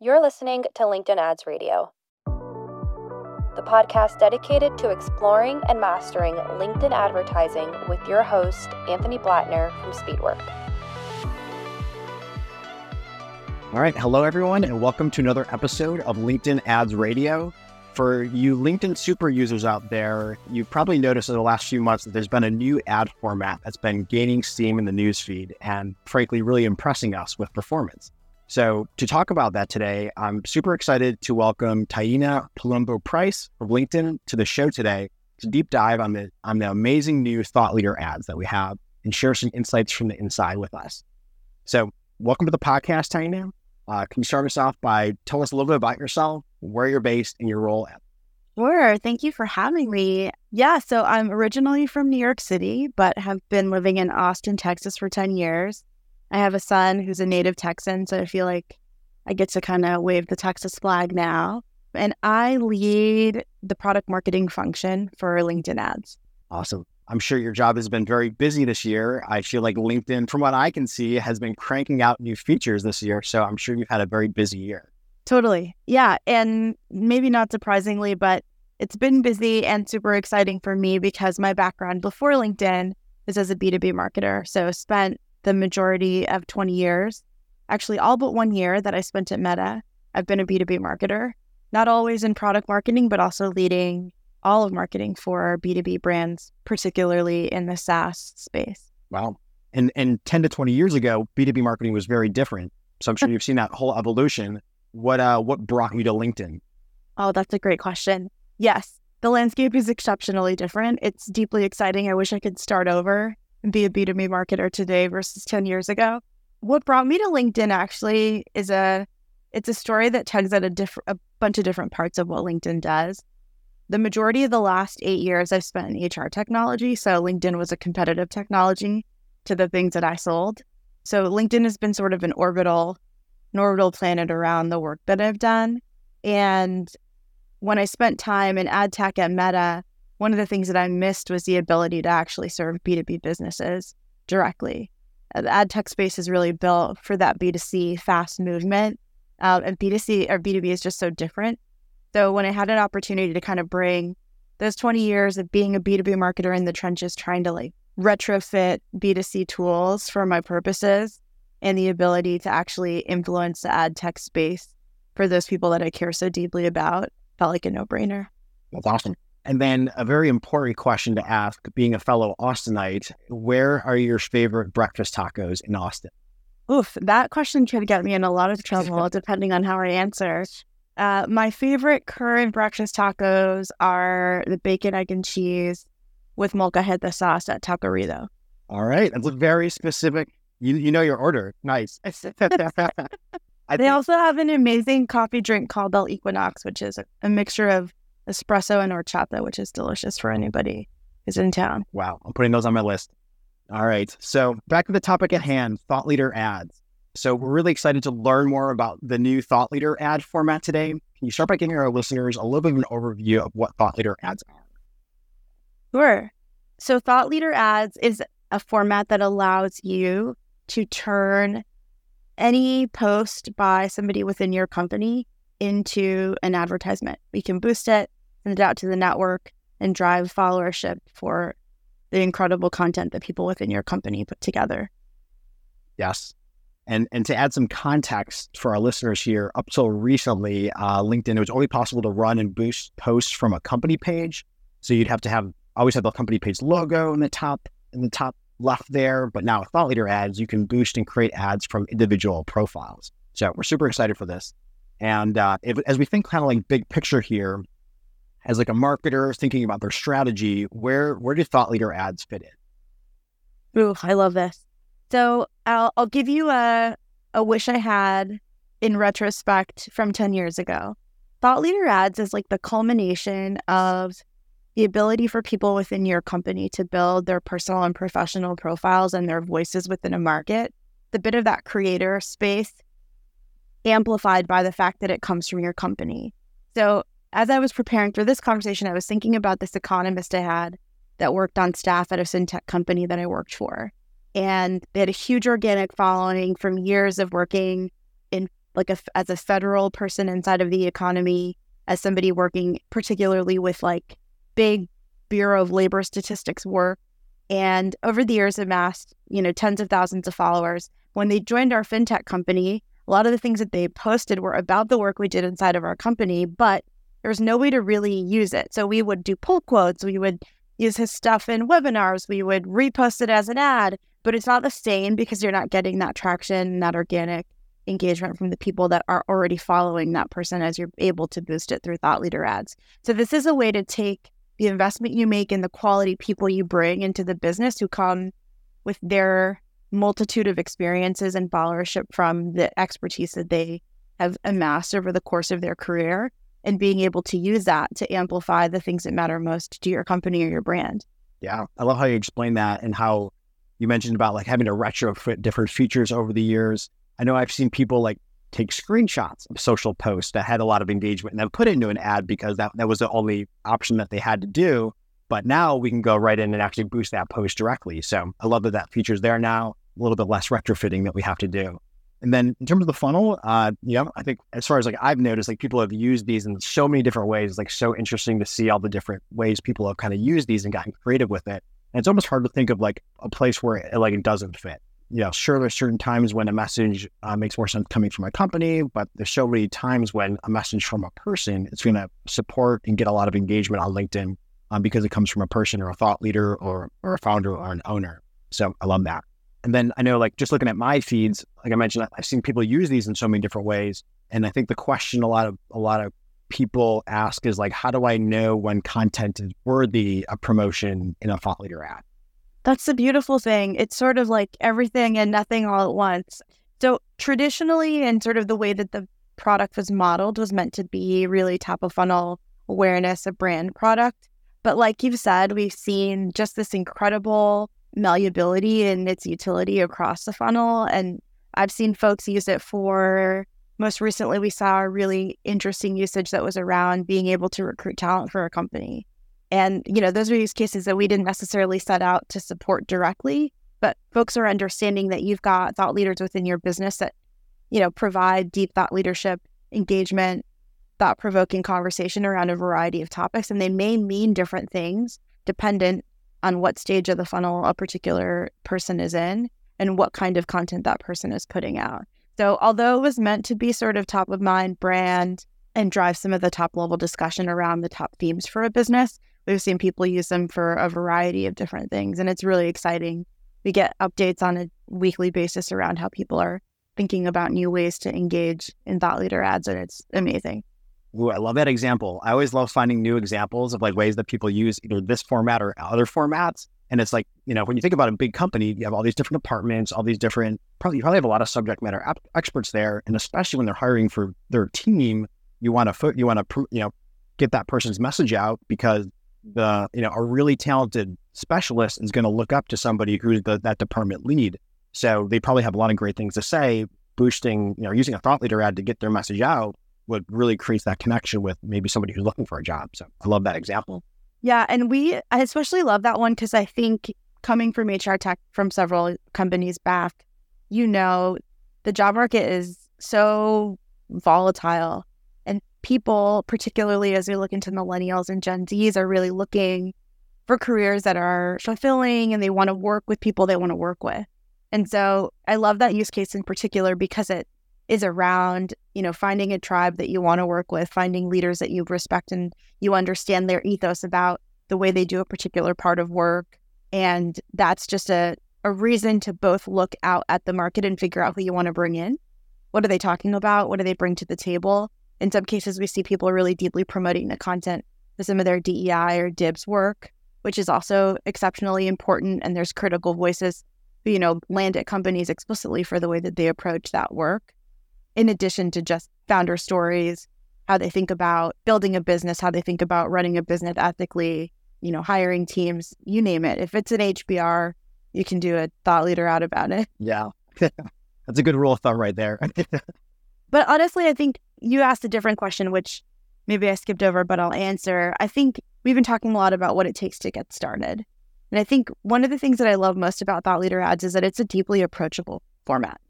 You're listening to LinkedIn Ads Radio, the podcast dedicated to exploring and mastering LinkedIn advertising with your host, Anthony Blatner from Speedwork. All right. Hello, everyone, and welcome to another episode of LinkedIn Ads Radio. For you LinkedIn super users out there, you've probably noticed in the last few months that there's been a new ad format that's been gaining steam in the newsfeed and, frankly, really impressing us with performance. So, to talk about that today, I'm super excited to welcome Taina Palombo Price of LinkedIn to the show today to deep dive on the on the amazing new thought leader ads that we have and share some insights from the inside with us. So, welcome to the podcast, Taina. Uh, can you start us off by telling us a little bit about yourself, where you're based, and your role at? Sure. Thank you for having me. Yeah, so I'm originally from New York City, but have been living in Austin, Texas for 10 years. I have a son who's a native Texan, so I feel like I get to kind of wave the Texas flag now. And I lead the product marketing function for LinkedIn ads. Awesome. I'm sure your job has been very busy this year. I feel like LinkedIn, from what I can see, has been cranking out new features this year. So I'm sure you've had a very busy year. Totally. Yeah. And maybe not surprisingly, but it's been busy and super exciting for me because my background before LinkedIn is as a B2B marketer. So spent the majority of 20 years, actually, all but one year that I spent at Meta, I've been a B2B marketer, not always in product marketing, but also leading all of marketing for B2B brands, particularly in the SaaS space. Wow. And and 10 to 20 years ago, B2B marketing was very different. So I'm sure you've seen that whole evolution. What uh what brought you to LinkedIn? Oh, that's a great question. Yes, the landscape is exceptionally different. It's deeply exciting. I wish I could start over be a B2B marketer today versus 10 years ago. What brought me to LinkedIn actually is a it's a story that tugs at a different a bunch of different parts of what LinkedIn does. The majority of the last 8 years I've spent in HR technology, so LinkedIn was a competitive technology to the things that I sold. So LinkedIn has been sort of an orbital an orbital planet around the work that I've done. And when I spent time in ad tech at Meta, one of the things that I missed was the ability to actually serve B2B businesses directly. Uh, the ad tech space is really built for that B2C fast movement. Uh, and B2C or B2B is just so different. So when I had an opportunity to kind of bring those 20 years of being a B2B marketer in the trenches, trying to like retrofit B2C tools for my purposes and the ability to actually influence the ad tech space for those people that I care so deeply about felt like a no brainer. That's awesome. And then a very important question to ask, being a fellow Austinite, where are your favorite breakfast tacos in Austin? Oof, that question could get me in a lot of trouble depending on how I answer. Uh, my favorite current breakfast tacos are the bacon, egg, and cheese with molcajete sauce at Taquerito. All right. That's very specific. You, you know your order. Nice. they also have an amazing coffee drink called El Equinox, which is a, a mixture of espresso and horchata, which is delicious for anybody who's in town. Wow. I'm putting those on my list. All right. So back to the topic at hand thought leader ads. So we're really excited to learn more about the new thought leader ad format today. Can you start by giving our listeners a little bit of an overview of what thought leader ads are? Sure. So thought leader ads is a format that allows you to turn any post by somebody within your company into an advertisement. We can boost it, send it out to the network, and drive followership for the incredible content that people within your company put together. Yes. And, and to add some context for our listeners here, up till recently, uh, LinkedIn, it was only possible to run and boost posts from a company page. So you'd have to have always have the company page logo in the top in the top left there. But now with Thought Leader ads, you can boost and create ads from individual profiles. So we're super excited for this. And uh, if, as we think kind of like big picture here, as like a marketer thinking about their strategy, where where do thought leader ads fit in? Ooh, I love this. So I'll I'll give you a a wish I had in retrospect from 10 years ago. Thought leader ads is like the culmination of the ability for people within your company to build their personal and professional profiles and their voices within a market. The bit of that creator space amplified by the fact that it comes from your company. So as I was preparing for this conversation, I was thinking about this economist I had that worked on staff at a fintech company that I worked for. And they had a huge organic following from years of working in like a, as a federal person inside of the economy, as somebody working particularly with like big Bureau of Labor Statistics work, and over the years amassed, you know, tens of thousands of followers. When they joined our fintech company, a lot of the things that they posted were about the work we did inside of our company, but there was no way to really use it. So we would do pull quotes, we would use his stuff in webinars, we would repost it as an ad, but it's not the same because you're not getting that traction, that organic engagement from the people that are already following that person as you're able to boost it through thought leader ads. So this is a way to take the investment you make in the quality people you bring into the business who come with their multitude of experiences and followership from the expertise that they have amassed over the course of their career and being able to use that to amplify the things that matter most to your company or your brand. Yeah. I love how you explain that and how you mentioned about like having to retrofit different features over the years. I know I've seen people like take screenshots of social posts that had a lot of engagement and then put into an ad because that, that was the only option that they had to do. But now we can go right in and actually boost that post directly. So I love that that feature's there now, a little bit less retrofitting that we have to do. And then in terms of the funnel, uh, yeah, I think as far as like I've noticed, like people have used these in so many different ways. It's like so interesting to see all the different ways people have kind of used these and gotten creative with it. And it's almost hard to think of like a place where it like it doesn't fit. Know, sure, there's certain times when a message uh, makes more sense coming from a company, but there's so many times when a message from a person it's going to support and get a lot of engagement on LinkedIn um, because it comes from a person or a thought leader or or a founder or an owner. So I love that. And then I know, like, just looking at my feeds, like I mentioned, I've seen people use these in so many different ways. And I think the question a lot of a lot of people ask is like, how do I know when content is worthy of promotion in a thought leader ad? That's the beautiful thing. It's sort of like everything and nothing all at once. So traditionally, and sort of the way that the product was modeled was meant to be really top of funnel awareness, a brand product. But like you've said, we've seen just this incredible malleability and its utility across the funnel. And I've seen folks use it for most recently, we saw a really interesting usage that was around being able to recruit talent for a company. And, you know, those are use cases that we didn't necessarily set out to support directly, but folks are understanding that you've got thought leaders within your business that, you know, provide deep thought leadership, engagement, thought provoking conversation around a variety of topics. And they may mean different things dependent on what stage of the funnel a particular person is in and what kind of content that person is putting out. So, although it was meant to be sort of top of mind brand and drive some of the top level discussion around the top themes for a business, we've seen people use them for a variety of different things. And it's really exciting. We get updates on a weekly basis around how people are thinking about new ways to engage in thought leader ads, and it's amazing. Ooh, I love that example. I always love finding new examples of like ways that people use either this format or other formats. And it's like, you know, when you think about a big company, you have all these different departments, all these different, probably, you probably have a lot of subject matter ap- experts there. And especially when they're hiring for their team, you want to, you want to, you know, get that person's message out because the, you know, a really talented specialist is going to look up to somebody who's the, that department lead. So they probably have a lot of great things to say, boosting, you know, using a thought leader ad to get their message out would really create that connection with maybe somebody who's looking for a job. So I love that example. Yeah. And we, I especially love that one because I think coming from HR tech from several companies back, you know, the job market is so volatile. And people, particularly as we look into millennials and Gen Zs, are really looking for careers that are fulfilling and they want to work with people they want to work with. And so I love that use case in particular because it is around, you know, finding a tribe that you want to work with, finding leaders that you respect and you understand their ethos about the way they do a particular part of work. And that's just a, a reason to both look out at the market and figure out who you want to bring in. What are they talking about? What do they bring to the table? In some cases, we see people really deeply promoting the content of some of their DEI or DIBS work, which is also exceptionally important. And there's critical voices you know, land at companies explicitly for the way that they approach that work in addition to just founder stories, how they think about building a business, how they think about running a business ethically, you know, hiring teams, you name it. If it's an HBR, you can do a thought leader out about it. Yeah. That's a good rule of thumb right there. but honestly, I think you asked a different question, which maybe I skipped over, but I'll answer. I think we've been talking a lot about what it takes to get started. And I think one of the things that I love most about Thought Leader Ads is that it's a deeply approachable format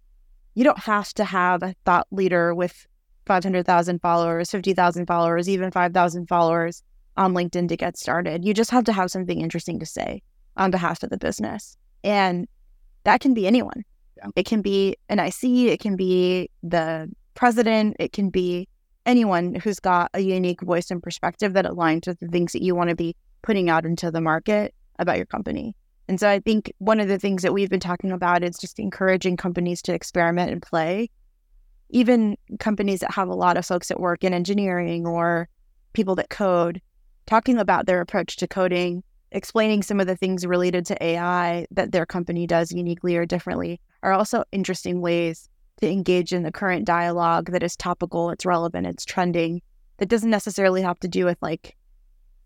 you don't have to have a thought leader with 500,000 followers, 50,000 followers, even 5,000 followers on LinkedIn to get started. You just have to have something interesting to say on behalf of the business. And that can be anyone. Yeah. It can be an IC, it can be the president, it can be anyone who's got a unique voice and perspective that aligns with the things that you want to be putting out into the market about your company. And so I think one of the things that we've been talking about is just encouraging companies to experiment and play. Even companies that have a lot of folks that work in engineering or people that code, talking about their approach to coding, explaining some of the things related to AI that their company does uniquely or differently are also interesting ways to engage in the current dialogue that is topical, it's relevant, it's trending, that doesn't necessarily have to do with like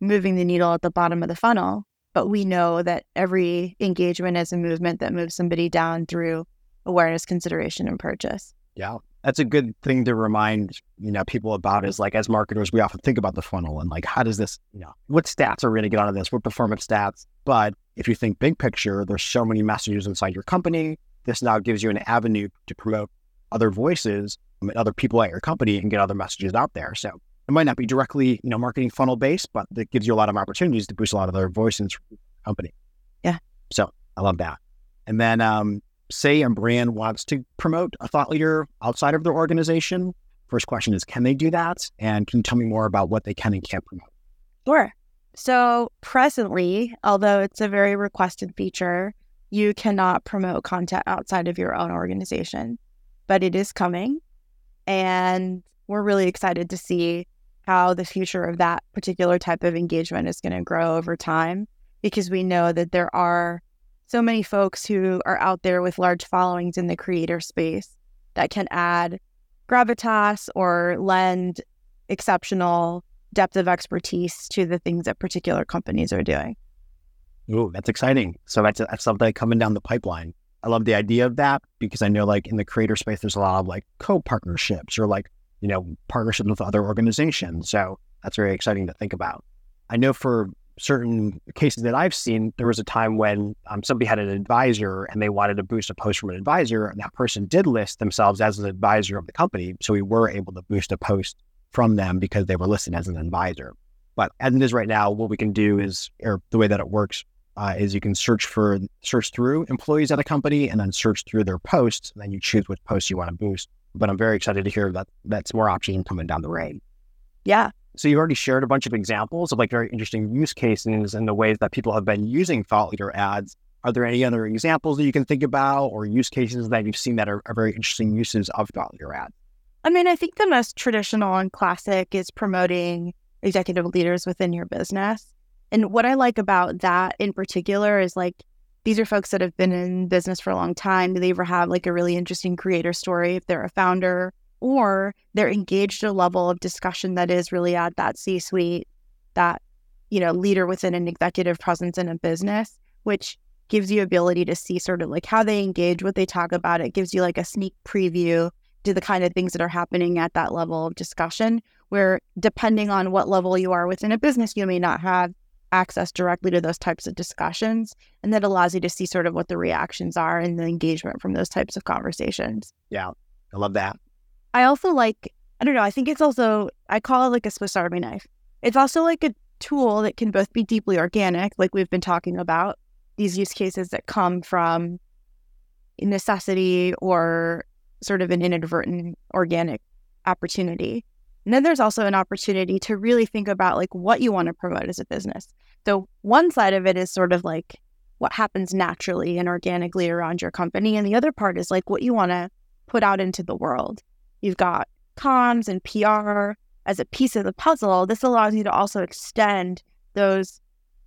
moving the needle at the bottom of the funnel. But we know that every engagement is a movement that moves somebody down through awareness, consideration, and purchase. Yeah. That's a good thing to remind, you know, people about is like as marketers, we often think about the funnel and like how does this, you know, what stats are we going to get out of this? What performance stats? But if you think big picture, there's so many messages inside your company. This now gives you an avenue to promote other voices and other people at your company and get other messages out there. So it might not be directly, you know, marketing funnel based, but it gives you a lot of opportunities to boost a lot of their voices the company. Yeah. So I love that. And then um, say a brand wants to promote a thought leader outside of their organization. First question is, can they do that? And can you tell me more about what they can and can't promote? Sure. So presently, although it's a very requested feature, you cannot promote content outside of your own organization, but it is coming. And we're really excited to see how the future of that particular type of engagement is going to grow over time because we know that there are so many folks who are out there with large followings in the creator space that can add gravitas or lend exceptional depth of expertise to the things that particular companies are doing. Oh, that's exciting. So that's, that's something coming down the pipeline. I love the idea of that because I know like in the creator space, there's a lot of like co-partnerships or like you know, partnerships with other organizations. So that's very exciting to think about. I know for certain cases that I've seen, there was a time when um, somebody had an advisor and they wanted to boost a post from an advisor, and that person did list themselves as an advisor of the company. So we were able to boost a post from them because they were listed as an advisor. But as it is right now, what we can do is, or the way that it works, uh, is you can search for search through employees at a company and then search through their posts, and then you choose which posts you want to boost but I'm very excited to hear that that's more option coming down the road. Yeah. So you've already shared a bunch of examples of like very interesting use cases and the ways that people have been using thought leader ads. Are there any other examples that you can think about or use cases that you've seen that are, are very interesting uses of thought leader ads? I mean, I think the most traditional and classic is promoting executive leaders within your business. And what I like about that in particular is like these are folks that have been in business for a long time. They either have like a really interesting creator story if they're a founder, or they're engaged at a level of discussion that is really at that C suite, that, you know, leader within an executive presence in a business, which gives you ability to see sort of like how they engage, what they talk about. It gives you like a sneak preview to the kind of things that are happening at that level of discussion, where depending on what level you are within a business, you may not have access directly to those types of discussions. And that allows you to see sort of what the reactions are and the engagement from those types of conversations. Yeah, I love that. I also like, I don't know, I think it's also, I call it like a Swiss Army knife. It's also like a tool that can both be deeply organic, like we've been talking about, these use cases that come from necessity or sort of an inadvertent organic opportunity. And then there's also an opportunity to really think about like what you want to promote as a business. So one side of it is sort of like what happens naturally and organically around your company. And the other part is like what you want to put out into the world. You've got comms and PR as a piece of the puzzle. This allows you to also extend those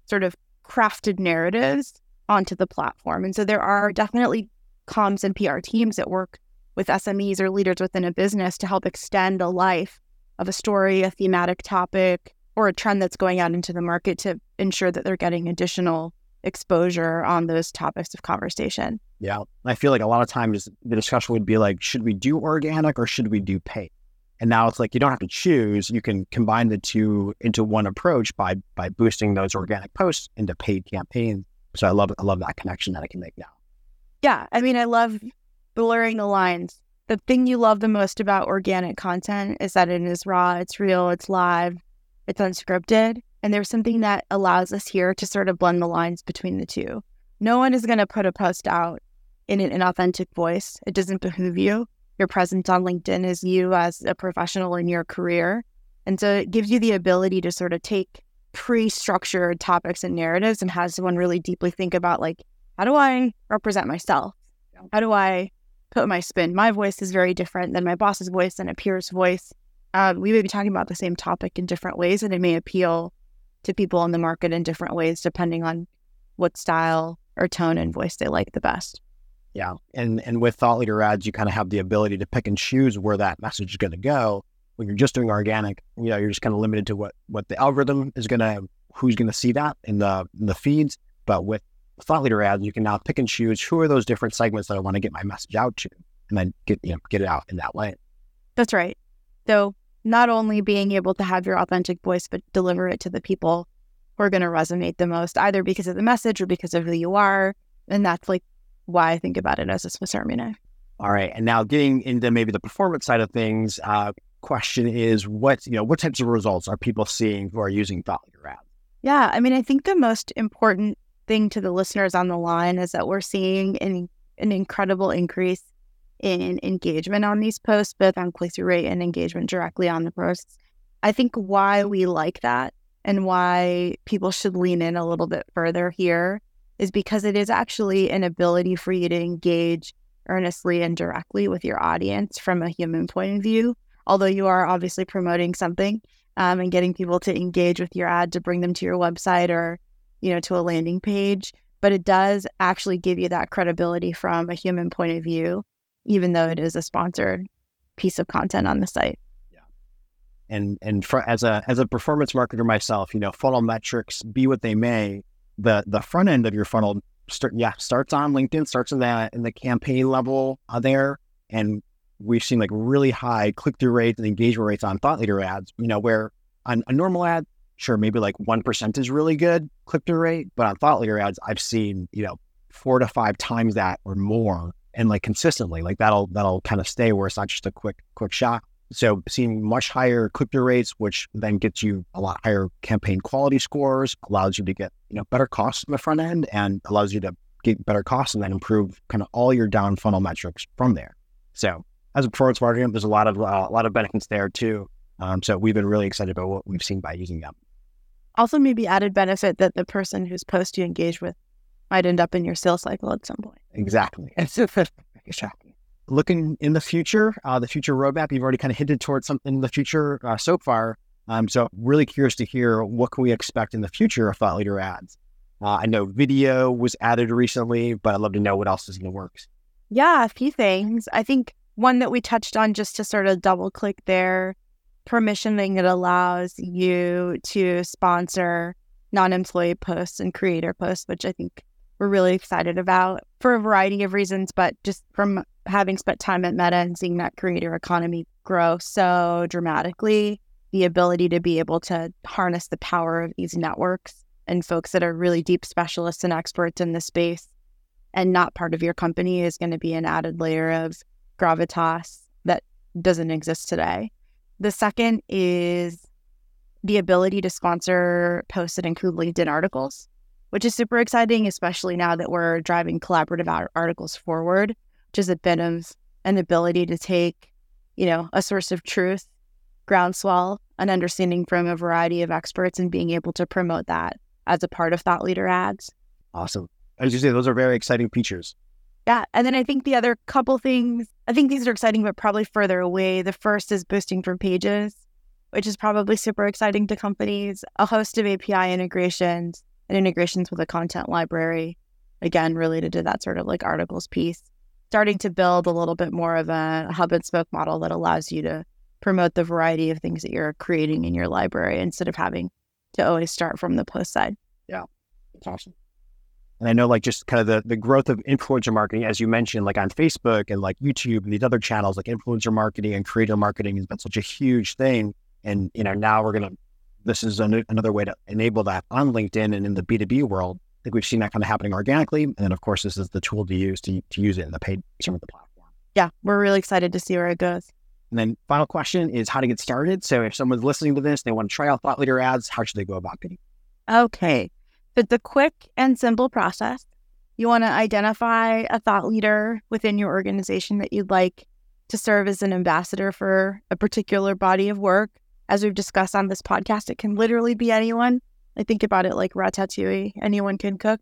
sort of crafted narratives onto the platform. And so there are definitely comms and PR teams that work with SMEs or leaders within a business to help extend the life of a story, a thematic topic, or a trend that's going out into the market to ensure that they're getting additional exposure on those topics of conversation. Yeah. I feel like a lot of times the discussion would be like, should we do organic or should we do paid? And now it's like you don't have to choose. You can combine the two into one approach by by boosting those organic posts into paid campaigns. So I love I love that connection that I can make now. Yeah. I mean, I love blurring the lines the thing you love the most about organic content is that it is raw, it's real, it's live, it's unscripted. And there's something that allows us here to sort of blend the lines between the two. No one is going to put a post out in an inauthentic voice. It doesn't behoove you. Your presence on LinkedIn is you as a professional in your career. And so it gives you the ability to sort of take pre structured topics and narratives and have someone really deeply think about, like, how do I represent myself? How do I put my spin? My voice is very different than my boss's voice and a peer's voice. Uh, we may be talking about the same topic in different ways, and it may appeal to people in the market in different ways depending on what style or tone and voice they like the best. Yeah. And and with thought leader ads, you kind of have the ability to pick and choose where that message is going to go. When you're just doing organic, you know, you're just kind of limited to what what the algorithm is going to who's going to see that in the in the feeds. But with thought leader ads, you can now pick and choose who are those different segments that I want to get my message out to, and then get you know get it out in that way. That's right. So not only being able to have your authentic voice, but deliver it to the people who are going to resonate the most, either because of the message or because of who you are. And that's like why I think about it as a Swiss Army knife. All right. And now getting into maybe the performance side of things, uh, question is what, you know, what types of results are people seeing who are using Thought Leader ads? Yeah. I mean, I think the most important thing to the listeners on the line is that we're seeing an, an incredible increase in engagement on these posts, both on click through rate and engagement directly on the posts. I think why we like that and why people should lean in a little bit further here is because it is actually an ability for you to engage earnestly and directly with your audience from a human point of view. Although you are obviously promoting something um, and getting people to engage with your ad to bring them to your website or, you know, to a landing page, but it does actually give you that credibility from a human point of view even though it is a sponsored piece of content on the site. Yeah. And and for, as a as a performance marketer myself, you know, funnel metrics be what they may, the the front end of your funnel start yeah starts on LinkedIn, starts in the in the campaign level uh, there, and we've seen like really high click through rates and engagement rates on thought leader ads. You know, where on a normal ad, sure maybe like one percent is really good click through rate, but on thought leader ads, I've seen you know four to five times that or more and like consistently, like that'll that'll kind of stay where it's not just a quick quick shot. So seeing much higher click through rates, which then gets you a lot higher campaign quality scores, allows you to get you know better costs in the front end, and allows you to get better costs and then improve kind of all your down funnel metrics from there. So as a performance marketing, there's a lot of uh, a lot of benefits there too. Um, so we've been really excited about what we've seen by using them. Also, maybe added benefit that the person whose post you engage with might end up in your sales cycle at some point. Exactly. exactly. Looking in the future, uh, the future roadmap, you've already kind of hinted towards something in the future uh, so far. Um, so really curious to hear what can we expect in the future of Thought Leader ads. Uh, I know video was added recently, but I'd love to know what else is in the works. Yeah, a few things. I think one that we touched on just to sort of double click there, permissioning it allows you to sponsor non-employee posts and creator posts, which I think we're really excited about for a variety of reasons, but just from having spent time at Meta and seeing that creator economy grow so dramatically, the ability to be able to harness the power of these networks and folks that are really deep specialists and experts in the space and not part of your company is going to be an added layer of gravitas that doesn't exist today. The second is the ability to sponsor that include LinkedIn articles which is super exciting, especially now that we're driving collaborative articles forward, which is a bit of an ability to take, you know, a source of truth, groundswell, an understanding from a variety of experts and being able to promote that as a part of thought leader ads. Awesome. As you say, those are very exciting features. Yeah. And then I think the other couple things, I think these are exciting, but probably further away. The first is boosting from pages, which is probably super exciting to companies, a host of API integrations, and integrations with a content library, again, related to that sort of like articles piece. Starting to build a little bit more of a hub and spoke model that allows you to promote the variety of things that you're creating in your library instead of having to always start from the post side. Yeah, that's awesome. And I know like just kind of the, the growth of influencer marketing, as you mentioned, like on Facebook and like YouTube and these other channels, like influencer marketing and creator marketing has been such a huge thing. And, you know, now we're going to this is an, another way to enable that on LinkedIn and in the B2B world. I think we've seen that kind of happening organically. And then, of course, this is the tool to use to, to use it in the paid some of the platform. yeah, we're really excited to see where it goes. And then final question is how to get started. So if someone's listening to this, and they want to try out Thought Leader ads, how should they go about getting? Okay. It's a quick and simple process. You want to identify a thought leader within your organization that you'd like to serve as an ambassador for a particular body of work. As we've discussed on this podcast, it can literally be anyone. I think about it like ratatouille. Anyone can cook.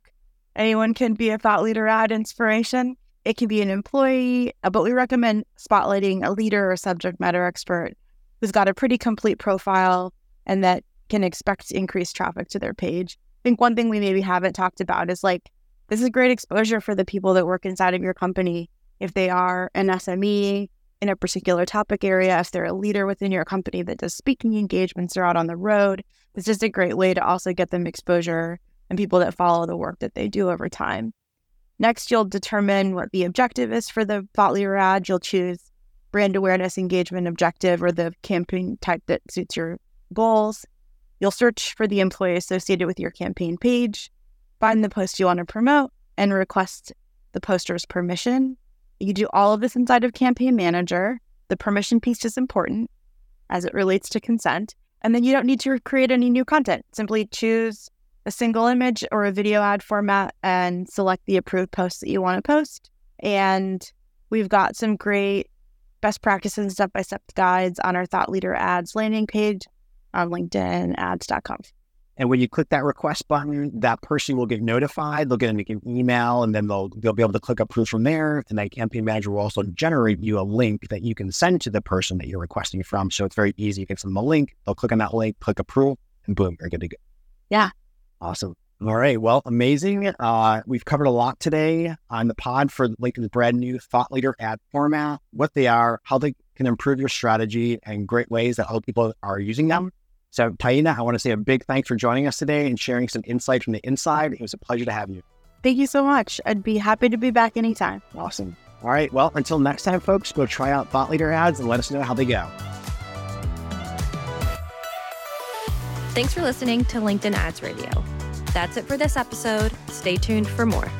Anyone can be a thought leader ad inspiration. It can be an employee, uh, but we recommend spotlighting a leader or subject matter expert who's got a pretty complete profile and that can expect increased traffic to their page. I think one thing we maybe haven't talked about is like this is great exposure for the people that work inside of your company. If they are an SME in a particular topic area, if they're a leader within your company that does speaking engagements or out on the road, it's just a great way to also get them exposure and people that follow the work that they do over time. Next, you'll determine what the objective is for the thought leader ad. You'll choose brand awareness engagement objective or the campaign type that suits your goals. You'll search for the employee associated with your campaign page, find the post you want to promote, and request the poster's permission. You do all of this inside of Campaign Manager. The permission piece is important as it relates to consent. And then you don't need to create any new content. Simply choose a single image or a video ad format and select the approved post that you want to post. And we've got some great best practices and step by step guides on our Thought Leader Ads landing page on LinkedIn ads.com. And when you click that request button, that person will get notified. They'll get an email and then they'll they'll be able to click approve from there. And that campaign manager will also generate you a link that you can send to the person that you're requesting from. So it's very easy. You can send them a link, they'll click on that link, click approve, and boom, you're good to go. Yeah. Awesome. All right. Well, amazing. Uh, we've covered a lot today on the pod for LinkedIn's brand new thought leader ad format, what they are, how they can improve your strategy, and great ways that other people are using them. So, Taina, I want to say a big thanks for joining us today and sharing some insight from the inside. It was a pleasure to have you. Thank you so much. I'd be happy to be back anytime. Awesome. All right. Well, until next time, folks, go try out Thought Leader ads and let us know how they go. Thanks for listening to LinkedIn Ads Radio. That's it for this episode. Stay tuned for more.